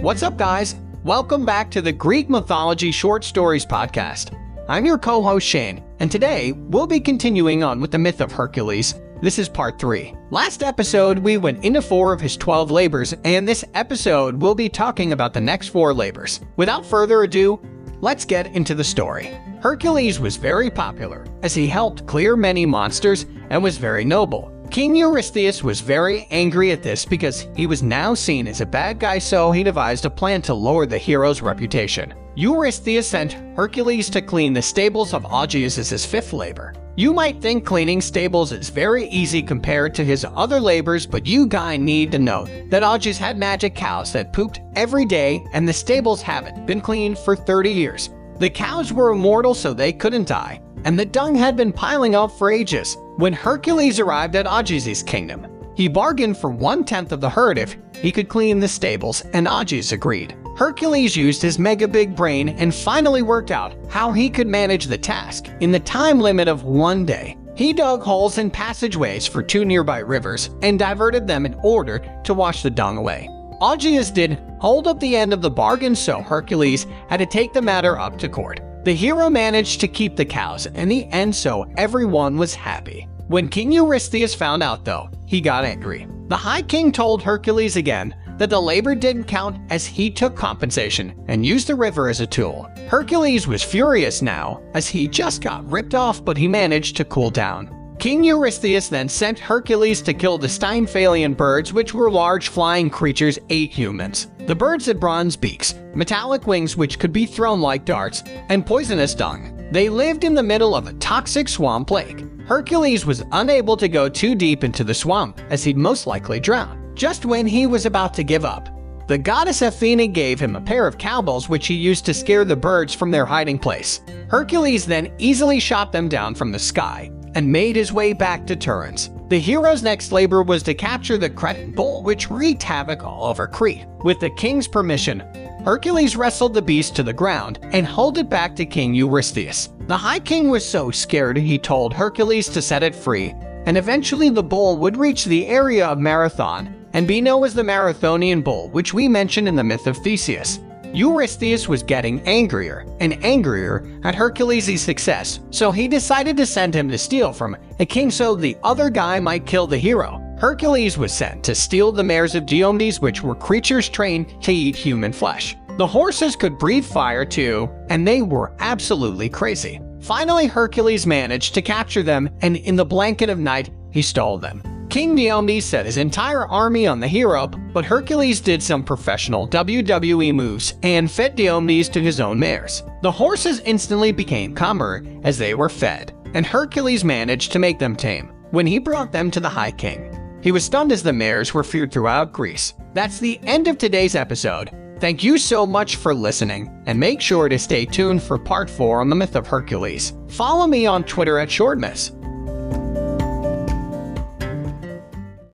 What's up, guys? Welcome back to the Greek Mythology Short Stories Podcast. I'm your co host Shane, and today we'll be continuing on with the myth of Hercules. This is part 3. Last episode, we went into four of his 12 labors, and this episode, we'll be talking about the next four labors. Without further ado, let's get into the story. Hercules was very popular, as he helped clear many monsters and was very noble. King Eurystheus was very angry at this because he was now seen as a bad guy, so he devised a plan to lower the hero's reputation. Eurystheus sent Hercules to clean the stables of Augeas as his fifth labor. You might think cleaning stables is very easy compared to his other labors, but you guys need to know that Augeas had magic cows that pooped every day and the stables haven't been cleaned for 30 years. The cows were immortal so they couldn't die, and the dung had been piling up for ages. When Hercules arrived at Augeas' kingdom, he bargained for one-tenth of the herd if he could clean the stables, and Augeas agreed. Hercules used his mega big brain and finally worked out how he could manage the task in the time limit of one day. He dug holes in passageways for two nearby rivers and diverted them in order to wash the dung away. Augeas did hold up the end of the bargain, so Hercules had to take the matter up to court. The hero managed to keep the cows in the end, so everyone was happy. When King Eurystheus found out, though, he got angry. The High King told Hercules again that the labor didn't count as he took compensation and used the river as a tool. Hercules was furious now, as he just got ripped off, but he managed to cool down. King Eurystheus then sent Hercules to kill the Stymphalian birds, which were large flying creatures ate humans. The birds had bronze beaks, metallic wings which could be thrown like darts, and poisonous dung. They lived in the middle of a toxic swamp lake. Hercules was unable to go too deep into the swamp, as he'd most likely drown. Just when he was about to give up, the goddess Athena gave him a pair of cowbells which he used to scare the birds from their hiding place. Hercules then easily shot them down from the sky, and made his way back to Tiryns. The hero's next labor was to capture the Cretan bull, which wreaked havoc all over Crete. With the king's permission, Hercules wrestled the beast to the ground and hauled it back to King Eurystheus. The High King was so scared he told Hercules to set it free, and eventually the bull would reach the area of Marathon and be known as the Marathonian bull, which we mentioned in the myth of Theseus. Eurystheus was getting angrier and angrier at Hercules' success, so he decided to send him to steal from a king so the other guy might kill the hero. Hercules was sent to steal the mares of Diomedes, which were creatures trained to eat human flesh. The horses could breathe fire too, and they were absolutely crazy. Finally, Hercules managed to capture them, and in the blanket of night, he stole them. King Diomedes set his entire army on the hero, but Hercules did some professional WWE moves and fed Diomedes to his own mares. The horses instantly became calmer as they were fed, and Hercules managed to make them tame when he brought them to the High King. He was stunned as the mares were feared throughout Greece. That's the end of today's episode. Thank you so much for listening, and make sure to stay tuned for part 4 on the myth of Hercules. Follow me on Twitter at ShortMyths